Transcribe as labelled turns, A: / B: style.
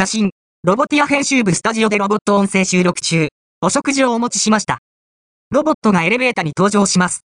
A: 写真、ロボティア編集部スタジオでロボット音声収録中、お食事をお持ちしました。ロボットがエレベーターに登場します。